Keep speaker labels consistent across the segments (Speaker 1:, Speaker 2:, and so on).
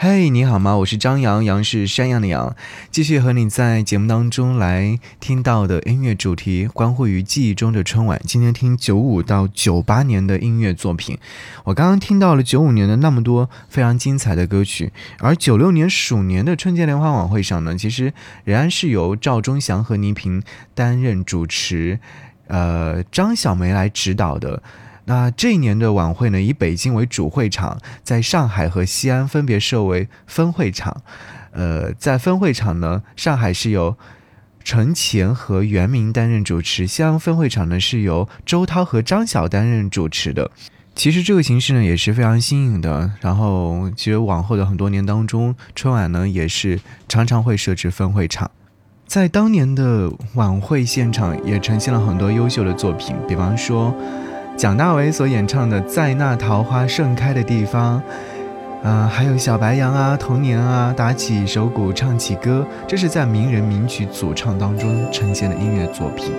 Speaker 1: 嘿，你好吗？我是张扬，杨是山羊的羊，继续和你在节目当中来听到的音乐主题，关乎于记忆中的春晚。今天听九五到九八年的音乐作品，我刚刚听到了九五年的那么多非常精彩的歌曲，而九六年鼠年的春节联欢晚会上呢，其实仍然是由赵忠祥和倪萍担任主持，呃，张小梅来指导的。那这一年的晚会呢，以北京为主会场，在上海和西安分别设为分会场。呃，在分会场呢，上海是由陈乾和袁明担任主持，西安分会场呢是由周涛和张晓担任主持的。其实这个形式呢也是非常新颖的。然后，其实往后的很多年当中，春晚呢也是常常会设置分会场。在当年的晚会现场，也呈现了很多优秀的作品，比方说。蒋大为所演唱的《在那桃花盛开的地方》，啊，还有小白杨啊，童年啊，打起手鼓唱起歌，这是在名人名曲组唱当中呈现的音乐作品。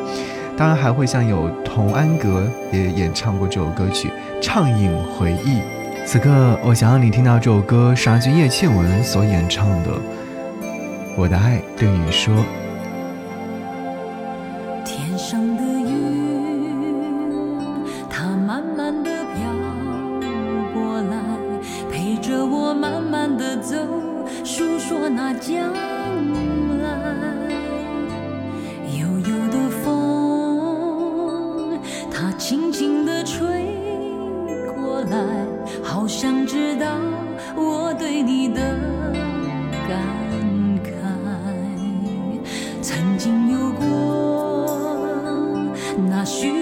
Speaker 1: 当然还会像有童安格也演唱过这首歌曲《畅饮回忆》。此刻，我想让你听到这首歌，是来自叶倩文所演唱的《我的爱对你说》。
Speaker 2: 是。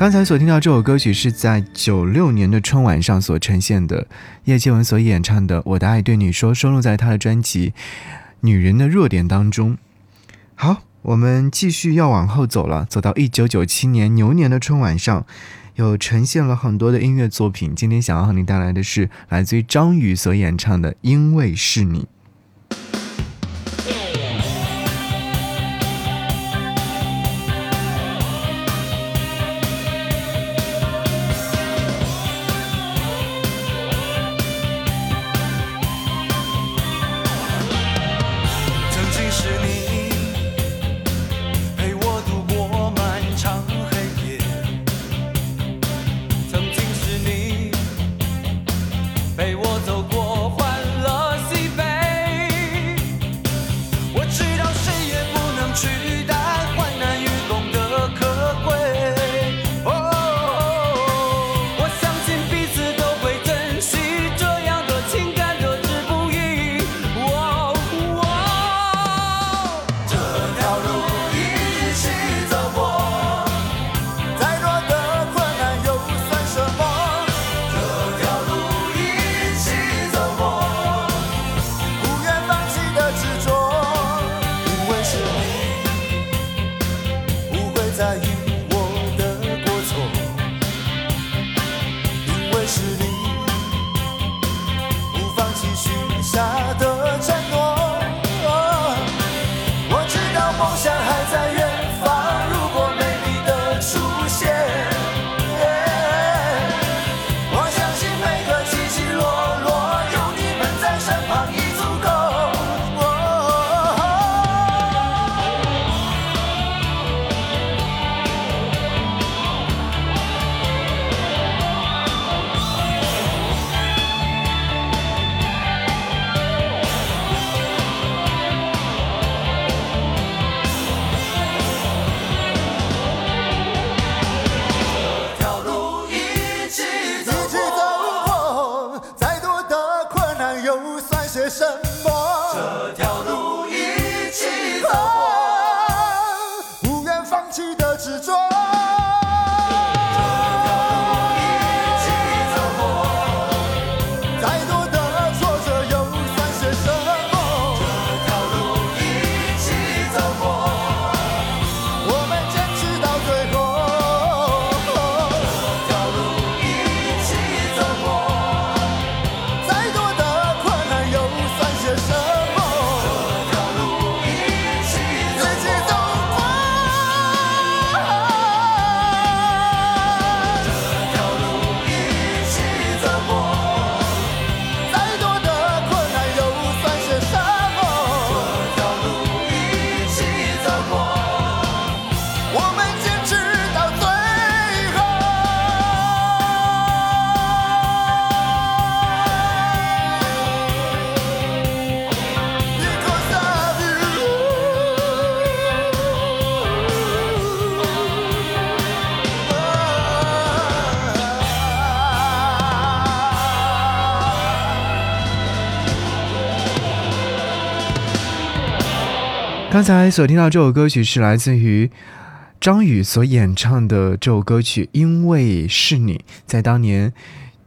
Speaker 1: 刚才所听到这首歌曲是在九六年的春晚上所呈现的，叶倩文所演唱的《我的爱对你说》，收录在她的专辑《女人的弱点》当中。好，我们继续要往后走了，走到一九九七年牛年的春晚上，有呈现了很多的音乐作品。今天想要和你带来的是来自于张宇所演唱的《因为是你》。刚才所听到这首歌曲是来自于张宇所演唱的这首歌曲，因为是你在当年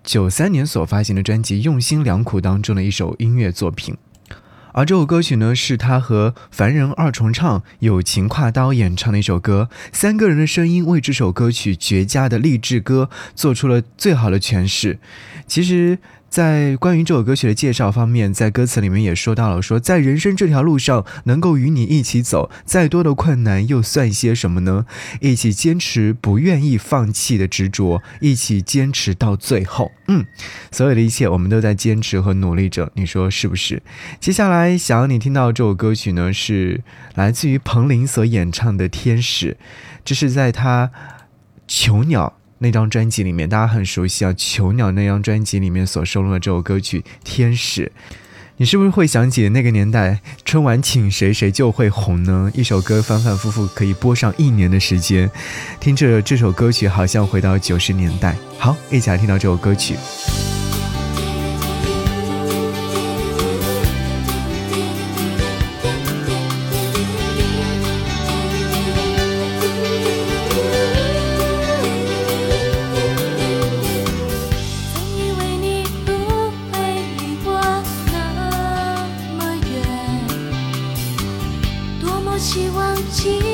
Speaker 1: 九三年所发行的专辑《用心良苦》当中的一首音乐作品。而这首歌曲呢，是他和凡人二重唱友情挎刀演唱的一首歌，三个人的声音为这首歌曲绝佳的励志歌做出了最好的诠释。其实。在关于这首歌曲的介绍方面，在歌词里面也说到了，说在人生这条路上，能够与你一起走，再多的困难又算些什么呢？一起坚持，不愿意放弃的执着，一起坚持到最后。嗯，所有的一切，我们都在坚持和努力着，你说是不是？接下来想要你听到这首歌曲呢，是来自于彭羚所演唱的《天使》，这是在他囚鸟。那张专辑里面，大家很熟悉啊，《囚鸟》那张专辑里面所收录的这首歌曲《天使》，你是不是会想起那个年代春晚请谁谁就会红呢？一首歌反反复复可以播上一年的时间，听着这首歌曲，好像回到九十年代。好，一起来听到这首歌曲。
Speaker 3: 希起忘记。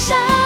Speaker 3: 伤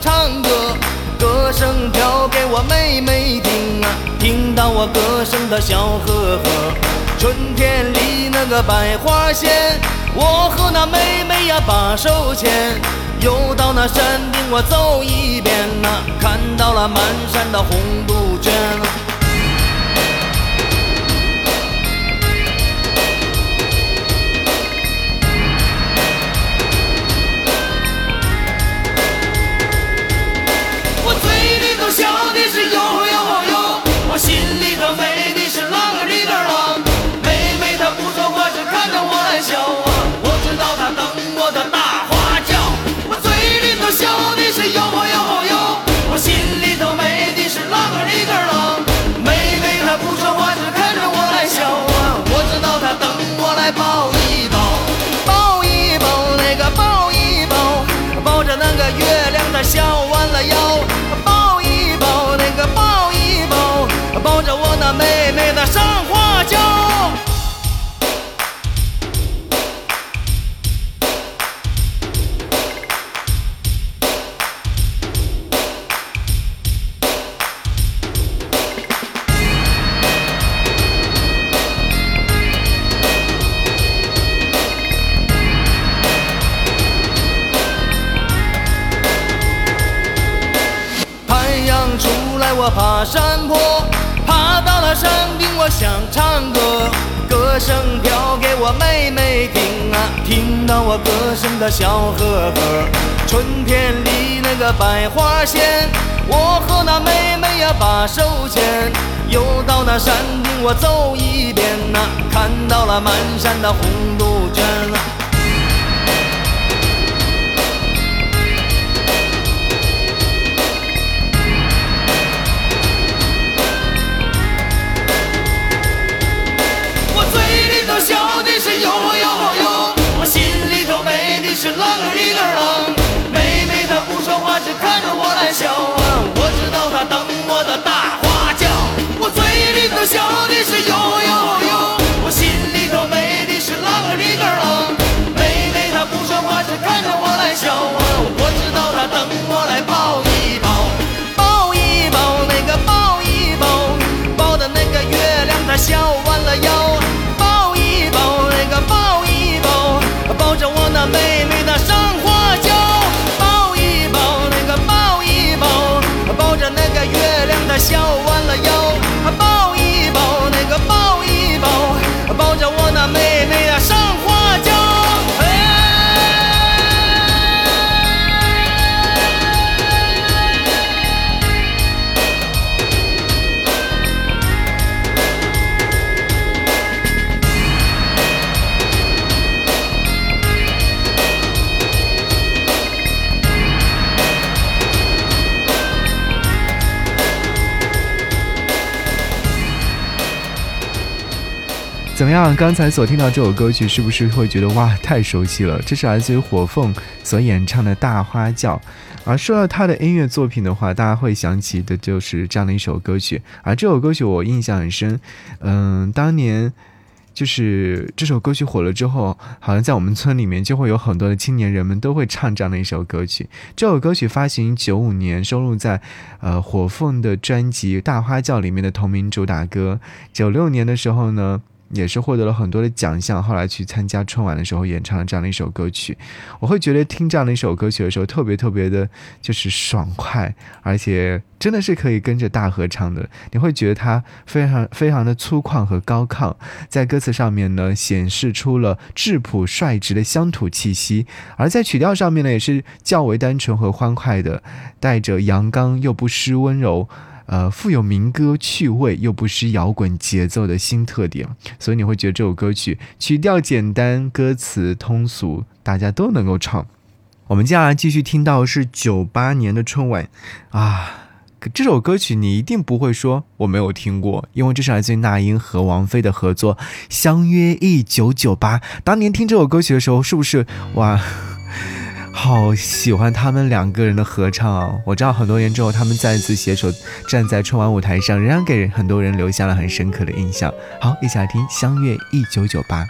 Speaker 3: 唱
Speaker 4: 歌，歌声飘给我妹妹听啊，听到我歌声的笑呵呵。春天里那个百花鲜，我和那妹妹呀把手牵，又到那山顶我走一遍呐、看到了满山的红杜鹃。笑的爬山坡，爬到了山顶，我想唱歌，歌声飘给我妹妹听啊，听到我歌声的笑呵呵。春天里那个百花鲜，我和那妹妹呀把手牵，又到那山顶我走一遍呐、看到了满山的红杜鹃。哟哟哟，我心里头美的是啷个里个啷。妹妹她不说话，只看着我来笑啊，我知道她等我的大花轿。我嘴里头笑的是哟哟，
Speaker 1: 怎么样？刚才所听到这首歌曲，是不是会觉得哇，太熟悉了？这是来自于火凤所演唱的《大花轿》。而说到他的音乐作品的话，大家会想起的就是这样的一首歌曲。而这首歌曲我印象很深，嗯，当年。就是这首歌曲火了之后，好像在我们村里面就会有很多的青年人们都会唱这样的一首歌曲。这首歌曲发行九五年，收录在呃火凤的专辑《大花轿》里面的同名主打歌。九六年的时候呢。也是获得了很多的奖项，后来去参加春晚的时候演唱了这样的一首歌曲，我会觉得听这样的一首歌曲的时候特别特别的，就是爽快，而且真的是可以跟着大合唱的。你会觉得它非常非常的粗犷和高亢，在歌词上面呢显示出了质朴率直的乡土气息，而在曲调上面呢也是较为单纯和欢快的，带着阳刚又不失温柔。呃，富有民歌趣味又不失摇滚节奏的新特点，所以你会觉得这首歌曲曲调简单，歌词通俗，大家都能够唱。我们接下来继续听到是九八年的春晚啊，这首歌曲你一定不会说我没有听过，因为这是来自于那英和王菲的合作《相约一九九八》。当年听这首歌曲的时候，是不是哇？好喜欢他们两个人的合唱啊！我知道很多年之后，他们再次携手站在春晚舞台上，仍然给很多人留下了很深刻的印象。好，一起来听《相约一九九八》。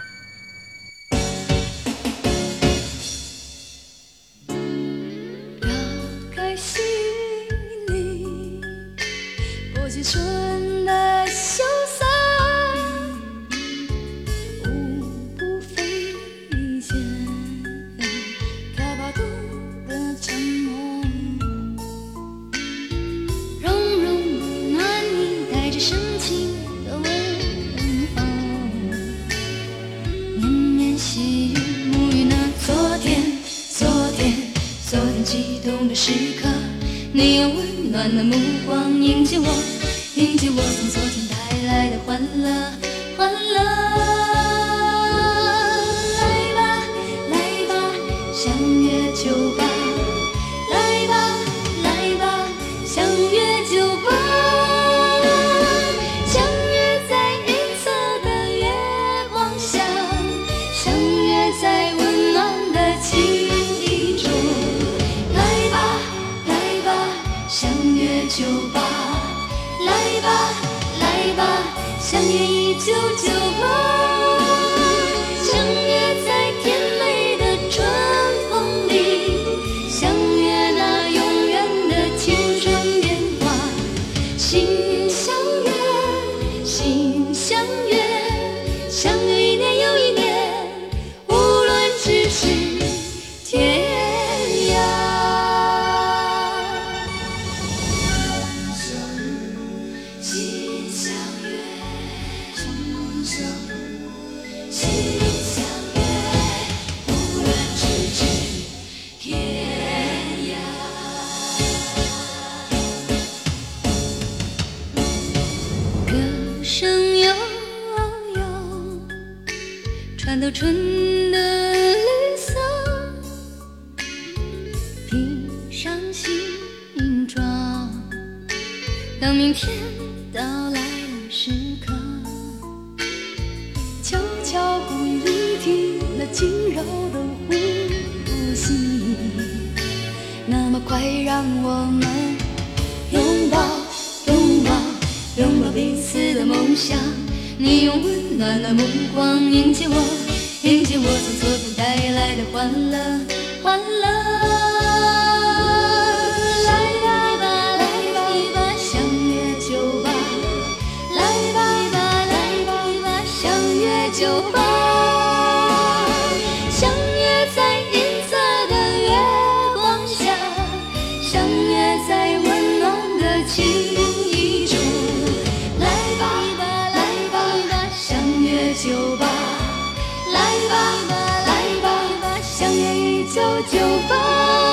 Speaker 3: 暖的目光迎接我，迎接我从昨相约一九九八。当明天到来的时刻，悄悄故意聆听那轻柔的呼吸，那么快让我们拥抱，拥抱，拥抱彼此的梦想。你用温暖的目光迎接我。迎接我从昨天带来的，欢乐。来吧来吧相约一九九八。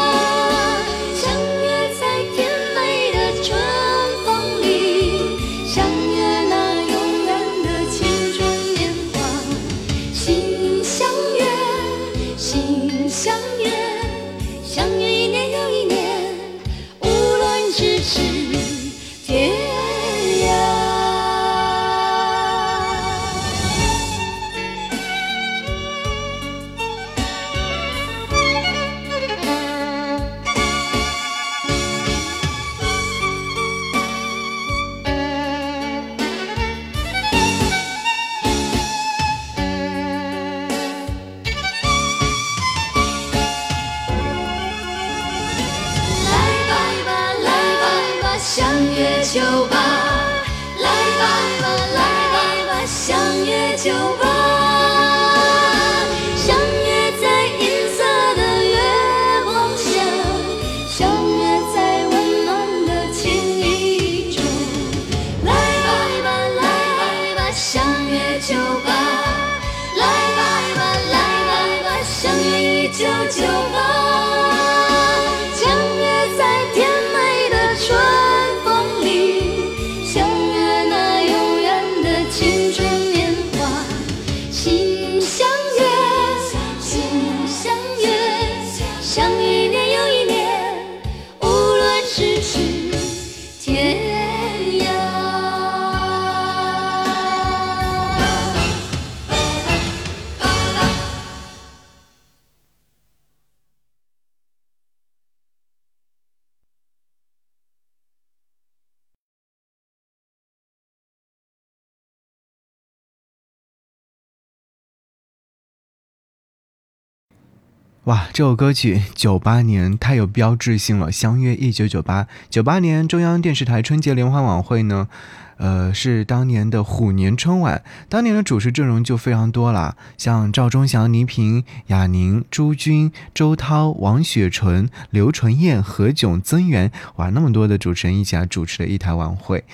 Speaker 1: 哇，这首歌曲九八年太有标志性了，《相约一九九八》。九八年中央电视台春节联欢晚会呢，呃，是当年的虎年春晚，当年的主持阵容就非常多啦，像赵忠祥、倪萍、雅宁、朱军、周涛、王雪纯、刘纯燕、何炅、曾源，哇，那么多的主持人一起来主持了一台晚会。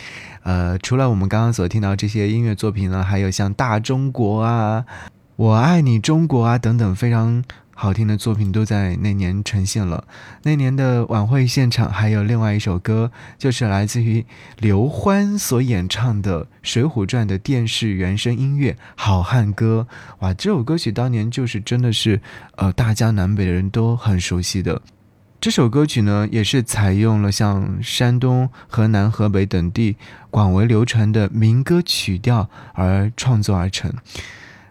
Speaker 1: 呃，除了我们刚刚所听到这些音乐作品呢，还有像《大中国》啊、《我爱你中国》啊等等非常好听的作品都在那年呈现了。那年的晚会现场还有另外一首歌，就是来自于刘欢所演唱的《水浒传》的电视原声音乐《好汉歌》。哇，这首歌曲当年就是真的是呃大江南北的人都很熟悉的。这首歌曲呢，也是采用了像山东、河南、河北等地广为流传的民歌曲调而创作而成。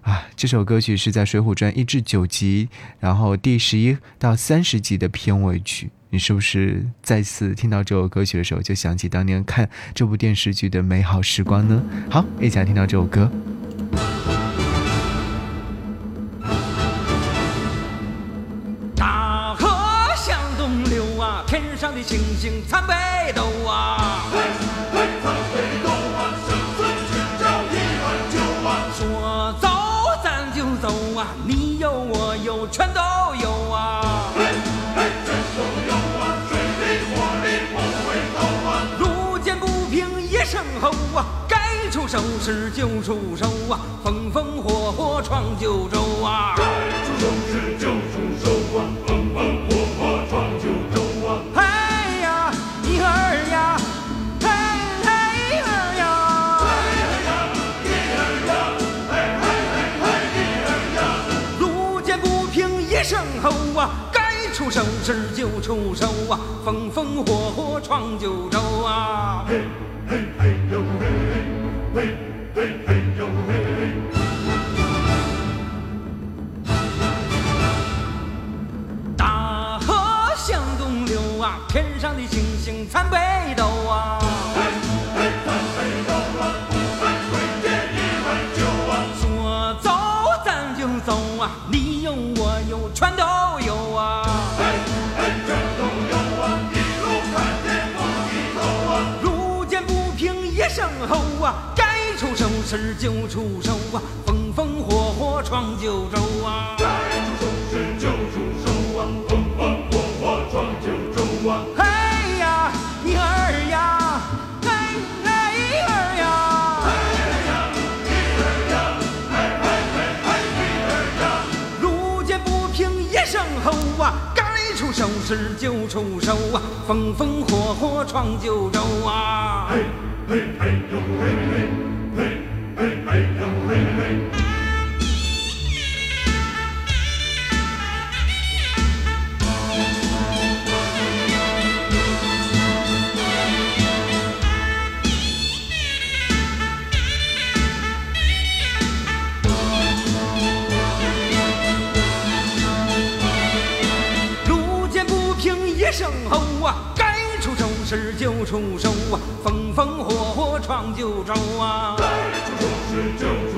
Speaker 1: 啊，这首歌曲是在《水浒传》一至九集，然后第十一到三十集的片尾曲。你是不是再次听到这首歌曲的时候，就想起当年看这部电视剧的美好时光呢？好，一起来听到这首歌。
Speaker 5: 大河向东流啊，天上的星星参北斗平一声吼啊，该出手时就出手啊，风风火火闯九州啊。嘿呀，一儿呀，嘿嘿儿呀，路见不平一声吼啊，该出手时就出手啊，风风火火闯九州啊。大河向东流啊，天上的星星参北斗啊。该出手时就出手啊，风风火火闯九州啊。嘿呀，一儿呀，嘿嘿儿呀，路见不平一声吼啊，该出手时就出手啊，风风火火闯九州啊。路见不平一声吼啊，该出手时就出手啊，风风火火闯九州啊。to do